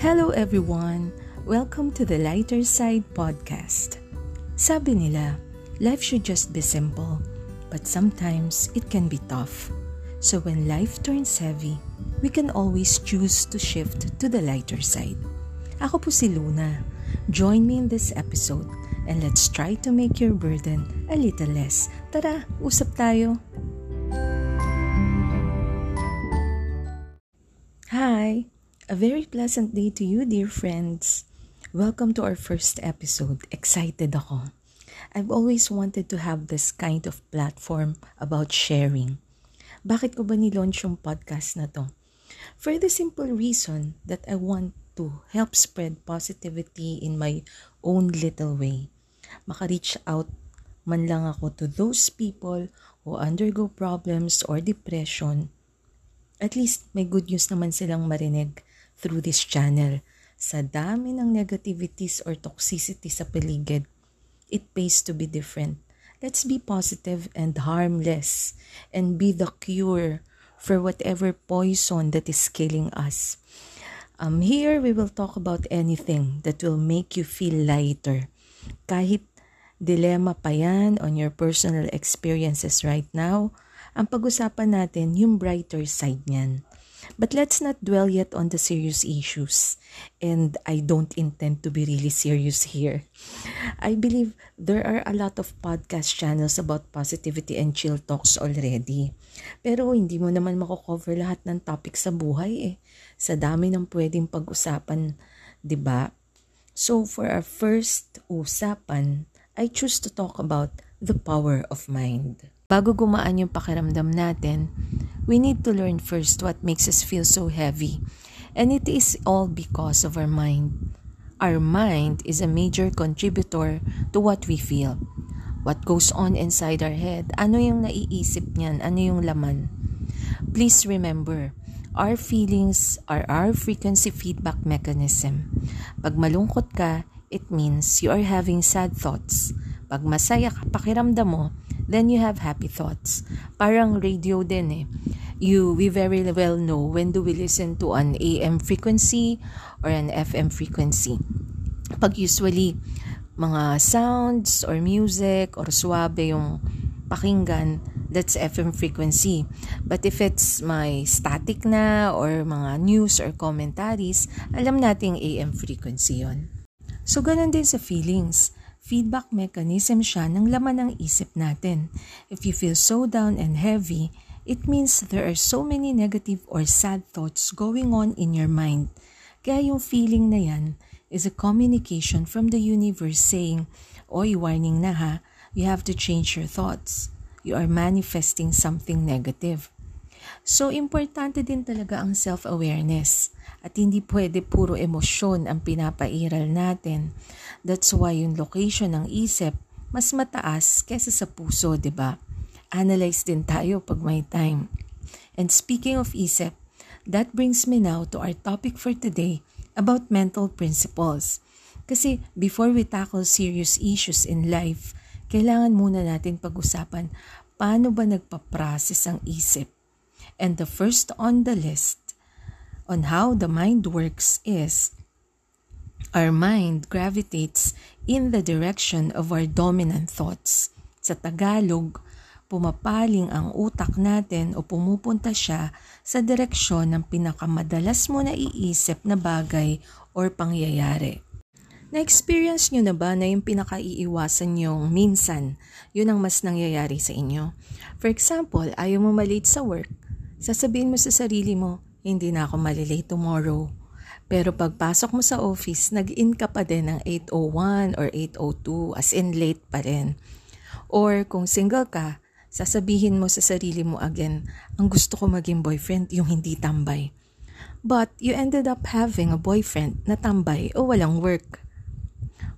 Hello everyone! Welcome to the Lighter Side podcast. Sabi nila, life should just be simple, but sometimes it can be tough. So when life turns heavy, we can always choose to shift to the lighter side. Ako po si Luna. Join me in this episode and let's try to make your burden a little less. Tara, usap tayo! Hi! A very pleasant day to you, dear friends. Welcome to our first episode. Excited ako. I've always wanted to have this kind of platform about sharing. Bakit ko ba nilaunch yung podcast na to? For the simple reason that I want to help spread positivity in my own little way. Maka-reach out man lang ako to those people who undergo problems or depression. At least may good news naman silang marinig through this channel. Sa dami ng negativities or toxicity sa paligid, it pays to be different. Let's be positive and harmless and be the cure for whatever poison that is killing us. Um, here, we will talk about anything that will make you feel lighter. Kahit dilemma pa yan on your personal experiences right now, ang pag-usapan natin yung brighter side niyan. But let's not dwell yet on the serious issues. And I don't intend to be really serious here. I believe there are a lot of podcast channels about positivity and chill talks already. Pero hindi mo naman mako-cover lahat ng topic sa buhay eh. Sa dami ng pwedeng pag-usapan, 'di ba? So for our first usapan, I choose to talk about the power of mind. Bago gumaan yung pakiramdam natin, we need to learn first what makes us feel so heavy. And it is all because of our mind. Our mind is a major contributor to what we feel. What goes on inside our head, ano yung naiisip niyan, ano yung laman. Please remember, our feelings are our frequency feedback mechanism. Pag malungkot ka, it means you are having sad thoughts. Pag masaya ka, pakiramdam mo, then you have happy thoughts. Parang radio din eh. You, we very well know when do we listen to an AM frequency or an FM frequency. Pag usually, mga sounds or music or suabe yung pakinggan, that's FM frequency. But if it's my static na or mga news or commentaries, alam nating AM frequency yon. So, ganun din sa feelings feedback mechanism siya ng laman ng isip natin. If you feel so down and heavy, it means there are so many negative or sad thoughts going on in your mind. Kaya yung feeling na yan is a communication from the universe saying, Oy, warning na ha, you have to change your thoughts. You are manifesting something negative. So, importante din talaga ang self-awareness at hindi pwede puro emosyon ang pinapairal natin. That's why yung location ng isip mas mataas kesa sa puso, 'di ba? Analyze din tayo pag may time. And speaking of isip, that brings me now to our topic for today about mental principles. Kasi before we tackle serious issues in life, kailangan muna natin pag-usapan paano ba nagpa-process ang isip. And the first on the list on how the mind works is our mind gravitates in the direction of our dominant thoughts. Sa Tagalog, pumapaling ang utak natin o pumupunta siya sa direksyon ng pinakamadalas mo na iisip na bagay or pangyayari. Na-experience nyo na ba na yung pinakaiiwasan nyong minsan, yun ang mas nangyayari sa inyo? For example, ayaw mo malate sa work, sasabihin mo sa sarili mo, hindi na ako malilate tomorrow. Pero pagpasok mo sa office, nag-in ka pa din ng 8.01 or 8.02 as in late pa rin. Or kung single ka, sasabihin mo sa sarili mo again, ang gusto ko maging boyfriend yung hindi tambay. But you ended up having a boyfriend na tambay o walang work.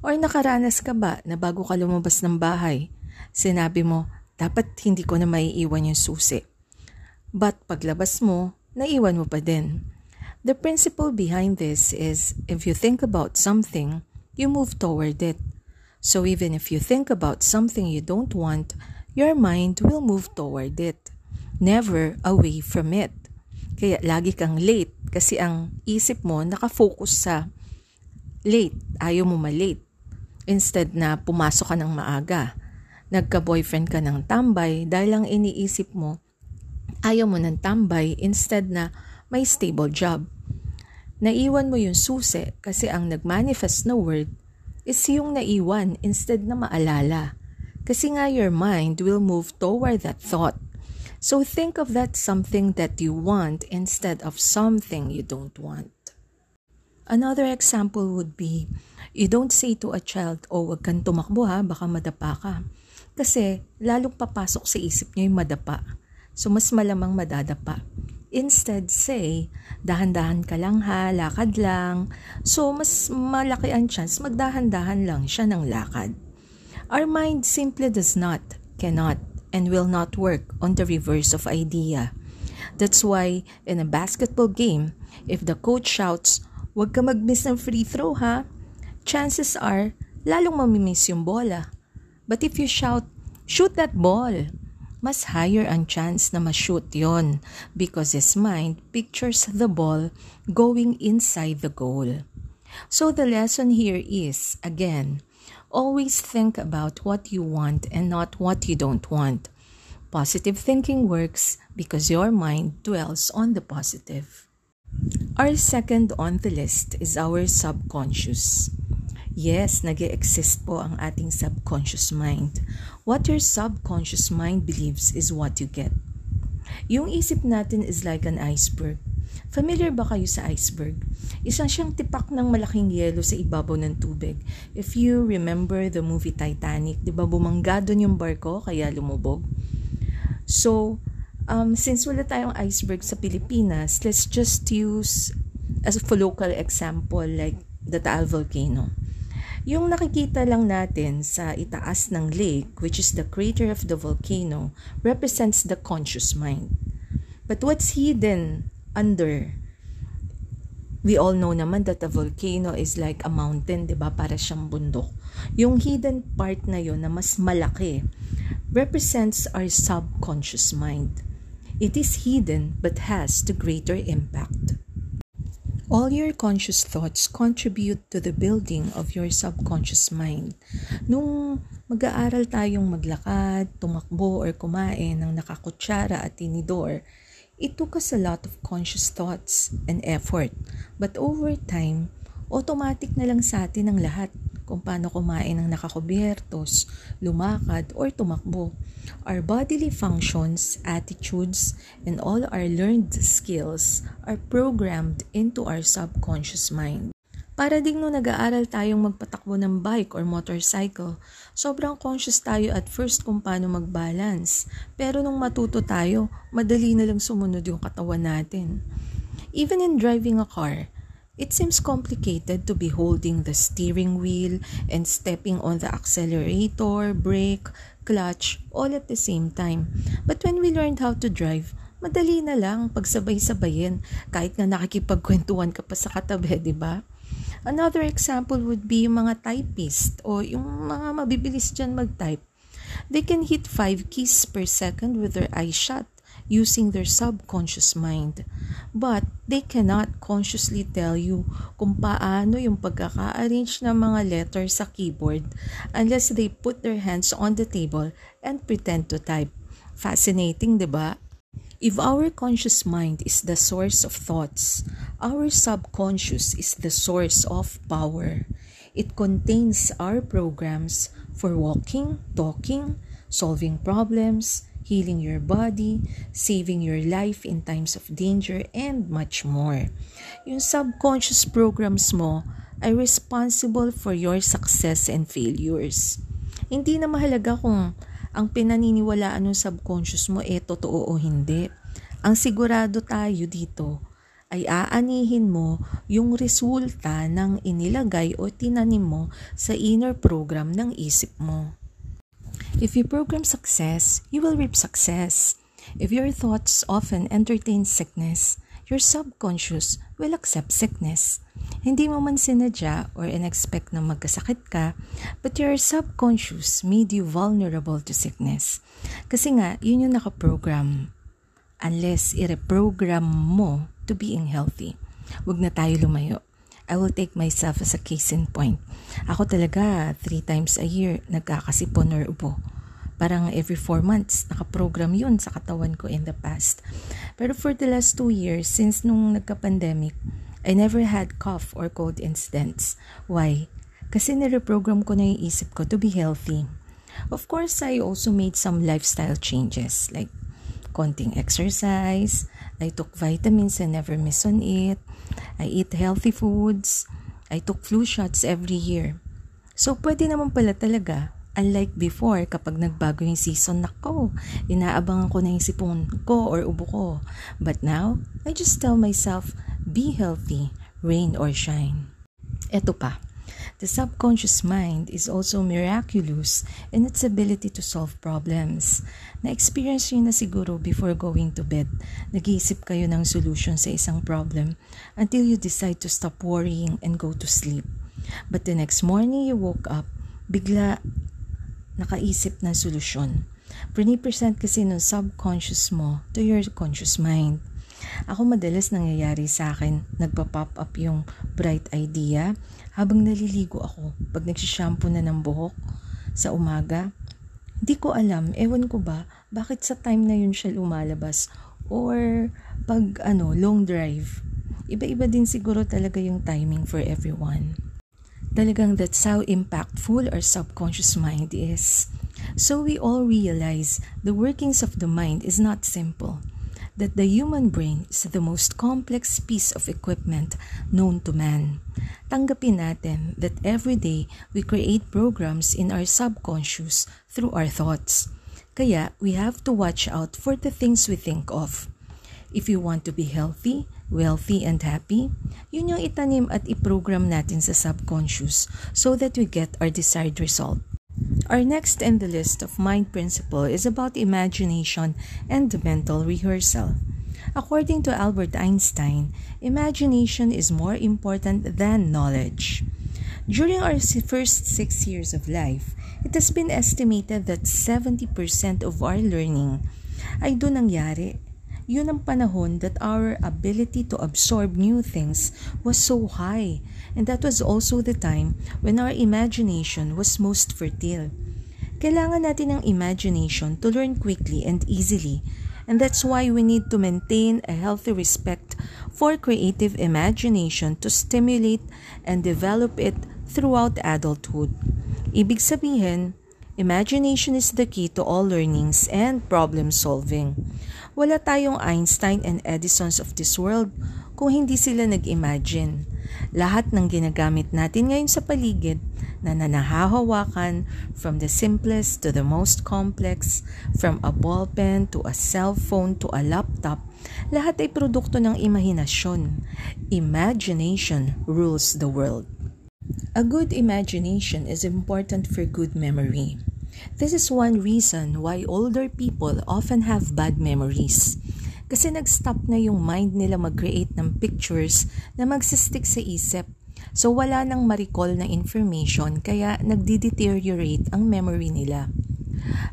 Or nakaranas ka ba na bago ka lumabas ng bahay, sinabi mo, dapat hindi ko na maiiwan yung susi. But paglabas mo, naiwan mo pa din. The principle behind this is if you think about something, you move toward it. So even if you think about something you don't want, your mind will move toward it, never away from it. Kaya lagi kang late kasi ang isip mo nakafocus sa late. Ayaw mo malate. Instead na pumasok ka ng maaga. Nagka-boyfriend ka ng tambay dahil lang iniisip mo ayaw mo ng tambay instead na may stable job. Naiwan mo yung susi kasi ang nagmanifest na word is yung naiwan instead na maalala. Kasi nga your mind will move toward that thought. So think of that something that you want instead of something you don't want. Another example would be, you don't say to a child, oh, wag kang tumakbo ha, baka madapa ka. Kasi lalong papasok sa isip niya yung madapa. So mas malamang madadapa. Instead, say, dahan-dahan ka lang ha, lakad lang. So, mas malaki ang chance magdahan-dahan lang siya ng lakad. Our mind simply does not, cannot, and will not work on the reverse of idea. That's why in a basketball game, if the coach shouts, "Huwag ka mag-miss ng free throw ha," chances are lalong mamimiss yung bola. But if you shout, "Shoot that ball," mas higher ang chance na ma-shoot yon because his mind pictures the ball going inside the goal. So the lesson here is, again, Always think about what you want and not what you don't want. Positive thinking works because your mind dwells on the positive. Our second on the list is our subconscious. Yes, nag exist po ang ating subconscious mind. What your subconscious mind believes is what you get. Yung isip natin is like an iceberg. Familiar ba kayo sa iceberg? Isang siyang tipak ng malaking yelo sa ibabaw ng tubig. If you remember the movie Titanic, di ba bumangga doon yung barko kaya lumubog? So, um, since wala tayong iceberg sa Pilipinas, let's just use as a local example like the Taal volcano. Yung nakikita lang natin sa itaas ng lake, which is the crater of the volcano, represents the conscious mind. But what's hidden under. We all know naman that a volcano is like a mountain, 'di ba? Para siyang bundok. Yung hidden part na 'yon na mas malaki represents our subconscious mind. It is hidden but has the greater impact. All your conscious thoughts contribute to the building of your subconscious mind. Nung mag-aaral tayong maglakad, tumakbo, or kumain ng nakakutsara at tinidor, It took us a lot of conscious thoughts and effort. But over time, automatic na lang sa atin ang lahat kung paano kumain ng nakakubiertos, lumakad, or tumakbo. Our bodily functions, attitudes, and all our learned skills are programmed into our subconscious mind. Para ding nung nag-aaral tayong magpatakbo ng bike or motorcycle, sobrang conscious tayo at first kung paano mag-balance. Pero nung matuto tayo, madali na lang sumunod yung katawan natin. Even in driving a car, it seems complicated to be holding the steering wheel and stepping on the accelerator, brake, clutch, all at the same time. But when we learned how to drive, madali na lang pagsabay-sabayin kahit nga nakikipagkwentuhan ka pa sa katabi, di ba? Another example would be yung mga typist o yung mga mabibilis dyan mag-type. They can hit 5 keys per second with their eyes shut using their subconscious mind. But they cannot consciously tell you kung paano yung pagkaka-arrange ng mga letters sa keyboard unless they put their hands on the table and pretend to type. Fascinating, di ba? If our conscious mind is the source of thoughts, our subconscious is the source of power. It contains our programs for walking, talking, solving problems, healing your body, saving your life in times of danger, and much more. Yung subconscious programs mo ay responsible for your success and failures. Hindi na mahalaga kung ang pinaniniwalaan ng subconscious mo eh totoo o hindi. Ang sigurado tayo dito ay aanihin mo yung resulta ng inilagay o tinanim mo sa inner program ng isip mo. If you program success, you will reap success. If your thoughts often entertain sickness, your subconscious will accept sickness. Hindi mo man sinadya or in-expect na magkasakit ka, but your subconscious made you vulnerable to sickness. Kasi nga, yun yung nakaprogram. unless i-reprogram mo to being healthy. Huwag na tayo lumayo. I will take myself as a case in point. Ako talaga, three times a year, nagkakasipon or ubo. Parang every four months, nakaprogram yun sa katawan ko in the past. Pero for the last two years, since nung nagka-pandemic, I never had cough or cold incidents. Why? Kasi nireprogram ko na yung isip ko to be healthy. Of course, I also made some lifestyle changes like konting exercise, I took vitamins and never miss on it, I eat healthy foods, I took flu shots every year. So, pwede naman pala talaga. Unlike before, kapag nagbago yung season, nako, inaabangan ko na yung sipon ko or ubo ko. But now, I just tell myself, be healthy, rain or shine. Eto pa, The subconscious mind is also miraculous in its ability to solve problems. Na-experience nyo na siguro before going to bed. Nag-iisip kayo ng solution sa isang problem until you decide to stop worrying and go to sleep. But the next morning you woke up, bigla nakaisip ng solusyon. Pre-present kasi ng subconscious mo to your conscious mind. Ako madalas nangyayari sa akin, nagpa-pop up yung bright idea habang naliligo ako pag nagsishampoo na ng buhok sa umaga. Hindi ko alam, ewan ko ba, bakit sa time na yun siya lumalabas or pag ano, long drive. Iba-iba din siguro talaga yung timing for everyone. Talagang that's how impactful our subconscious mind is. So we all realize the workings of the mind is not simple that the human brain is the most complex piece of equipment known to man. Tanggapin natin that every day we create programs in our subconscious through our thoughts. Kaya we have to watch out for the things we think of. If you want to be healthy, wealthy, and happy, yun yung itanim at iprogram natin sa subconscious so that we get our desired result. Our next in the list of mind principle is about imagination and mental rehearsal. According to Albert Einstein, imagination is more important than knowledge. During our first six years of life, it has been estimated that 70% of our learning ay doon nangyari yun ang panahon that our ability to absorb new things was so high. And that was also the time when our imagination was most fertile. Kailangan natin ng imagination to learn quickly and easily. And that's why we need to maintain a healthy respect for creative imagination to stimulate and develop it throughout adulthood. Ibig sabihin, imagination is the key to all learnings and problem solving. Wala tayong Einstein and Edisons of this world kung hindi sila nag-imagine. Lahat ng ginagamit natin ngayon sa paligid na nanahahawakan from the simplest to the most complex, from a ballpen to a cell phone to a laptop, lahat ay produkto ng imahinasyon. Imagination rules the world. A good imagination is important for good memory. This is one reason why older people often have bad memories. Kasi nag-stop na yung mind nila mag-create ng pictures na magsistick sa isip. So wala nang ma-recall na information kaya nagdi-deteriorate ang memory nila.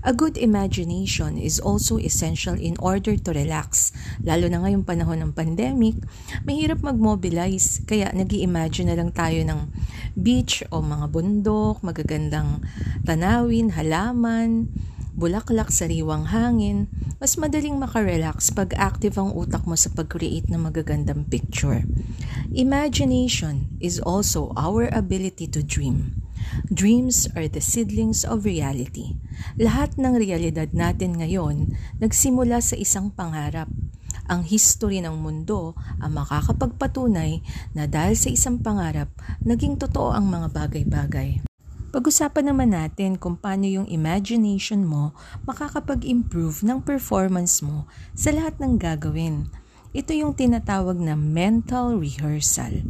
A good imagination is also essential in order to relax. Lalo na ngayong panahon ng pandemic, mahirap mag-mobilize kaya nag imagine na lang tayo ng beach o mga bundok, magagandang tanawin, halaman, bulaklak, sariwang hangin, mas madaling makarelax pag active ang utak mo sa pag-create ng magagandang picture. Imagination is also our ability to dream. Dreams are the seedlings of reality. Lahat ng realidad natin ngayon nagsimula sa isang pangarap. Ang history ng mundo ang makakapagpatunay na dahil sa isang pangarap, naging totoo ang mga bagay-bagay. Pag-usapan naman natin kung paano yung imagination mo makakapag-improve ng performance mo sa lahat ng gagawin. Ito yung tinatawag na mental rehearsal.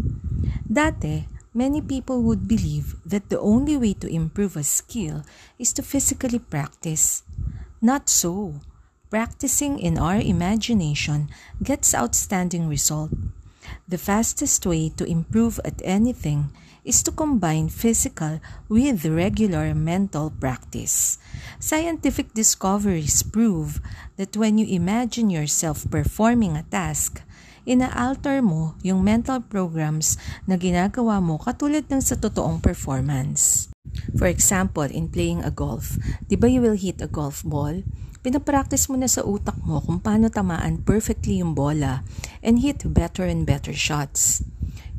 Dati, Many people would believe that the only way to improve a skill is to physically practice. Not so. Practicing in our imagination gets outstanding result. The fastest way to improve at anything is to combine physical with regular mental practice. Scientific discoveries prove that when you imagine yourself performing a task, ina-alter mo yung mental programs na ginagawa mo katulad ng sa totoong performance. For example, in playing a golf, di ba you will hit a golf ball? Pinapractice mo na sa utak mo kung paano tamaan perfectly yung bola and hit better and better shots.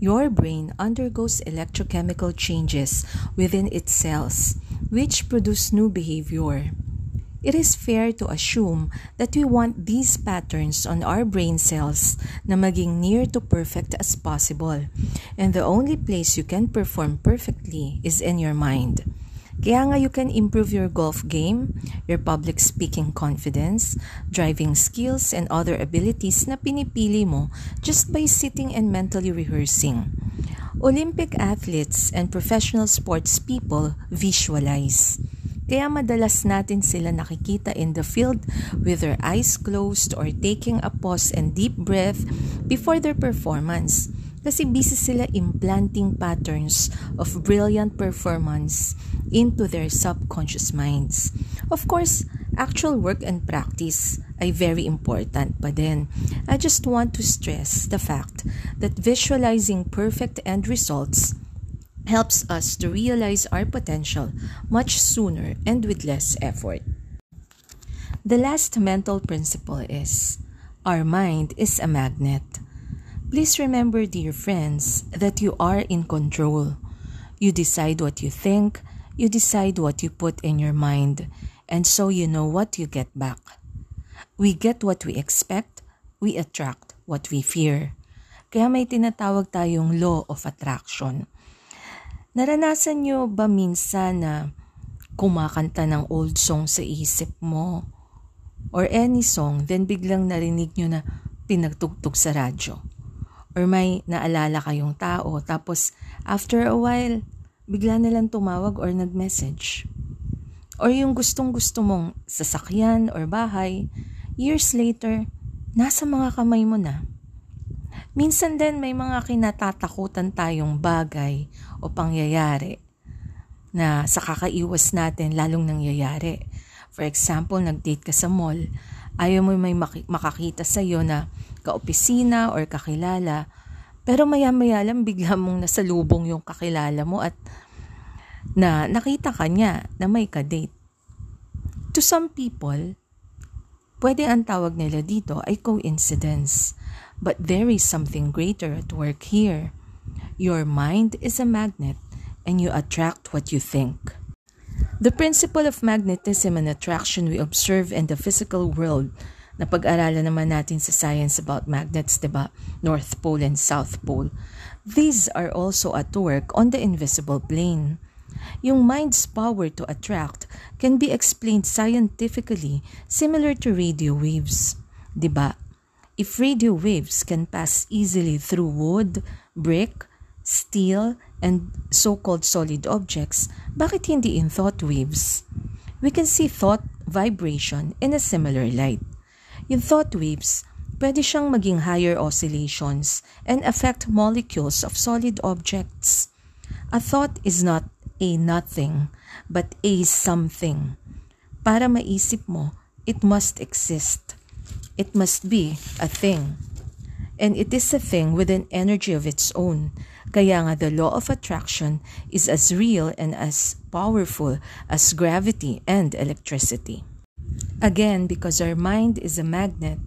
Your brain undergoes electrochemical changes within its cells, which produce new behavior. It is fair to assume that we want these patterns on our brain cells na maging near to perfect as possible. And the only place you can perform perfectly is in your mind. Kaya nga you can improve your golf game, your public speaking confidence, driving skills, and other abilities na pinipili mo just by sitting and mentally rehearsing. Olympic athletes and professional sports people visualize. Kaya madalas natin sila nakikita in the field with their eyes closed or taking a pause and deep breath before their performance. Kasi busy sila implanting patterns of brilliant performance into their subconscious minds. Of course, actual work and practice ay very important pa din. I just want to stress the fact that visualizing perfect end results helps us to realize our potential much sooner and with less effort. The last mental principle is our mind is a magnet. Please remember, dear friends, that you are in control. You decide what you think, you decide what you put in your mind, and so you know what you get back. We get what we expect, we attract what we fear. Kaya may tinatawag tayong law of attraction Naranasan nyo ba minsan na kumakanta ng old song sa isip mo? Or any song, then biglang narinig nyo na pinagtugtog sa radyo? Or may naalala kayong tao, tapos after a while, bigla na lang tumawag or nag-message? Or yung gustong-gusto mong sasakyan or bahay, years later, nasa mga kamay mo na. Minsan din may mga kinatatakutan tayong bagay o pangyayari na sa kakaiwas natin lalong nangyayari. For example, nag-date ka sa mall, ayaw mo may makakita sa iyo na kaopisina or kakilala, pero maya-maya lang bigla mong nasa lubong yung kakilala mo at na nakita ka niya na may ka-date. To some people, pwede ang tawag nila dito ay coincidence. But there is something greater at work here. Your mind is a magnet and you attract what you think. The principle of magnetism and attraction we observe in the physical world na pag-aralan naman natin sa science about magnets, diba? North Pole and South Pole. These are also at work on the invisible plane. Yung mind's power to attract can be explained scientifically similar to radio waves. Diba? If radio waves can pass easily through wood, brick, steel, and so-called solid objects, bakit hindi in thought waves? We can see thought vibration in a similar light. In thought waves, pwede siyang maging higher oscillations and affect molecules of solid objects. A thought is not a nothing, but a something. Para maisip mo, it must exist. It must be a thing. And it is a thing with an energy of its own. Kaya nga the law of attraction is as real and as powerful as gravity and electricity. Again, because our mind is a magnet,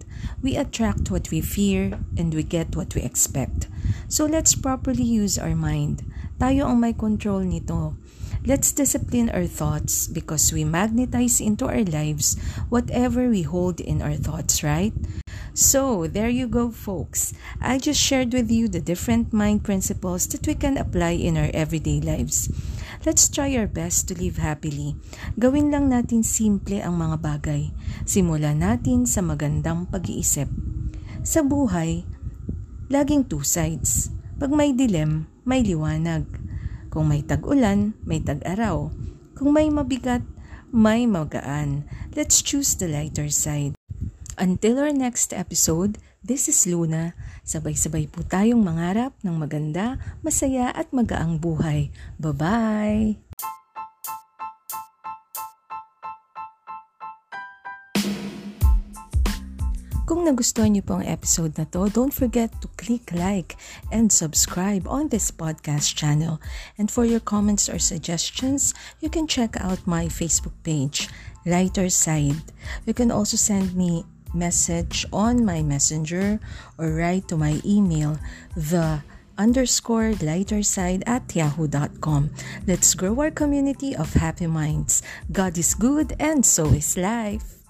we attract what we fear and we get what we expect. So let's properly use our mind. Tayo ang may control nito. Let's discipline our thoughts because we magnetize into our lives whatever we hold in our thoughts, right? So, there you go, folks. I just shared with you the different mind principles that we can apply in our everyday lives. Let's try our best to live happily. Gawin lang natin simple ang mga bagay. Simulan natin sa magandang pag-iisip. Sa buhay, laging two sides. Pag may dilem, may liwanag. Kung may tag-ulan, may tag-araw. Kung may mabigat, may magaan. Let's choose the lighter side. Until our next episode, This is Luna. Sabay-sabay po tayong mangarap ng maganda, masaya at magaang buhay. Bye-bye! Kung nagustuhan niyo po ang episode na to, don't forget to click like and subscribe on this podcast channel. And for your comments or suggestions, you can check out my Facebook page, Lighter Side. You can also send me message on my messenger or write to my email, the underscore lighter side at yahoo.com. Let's grow our community of happy minds. God is good and so is life.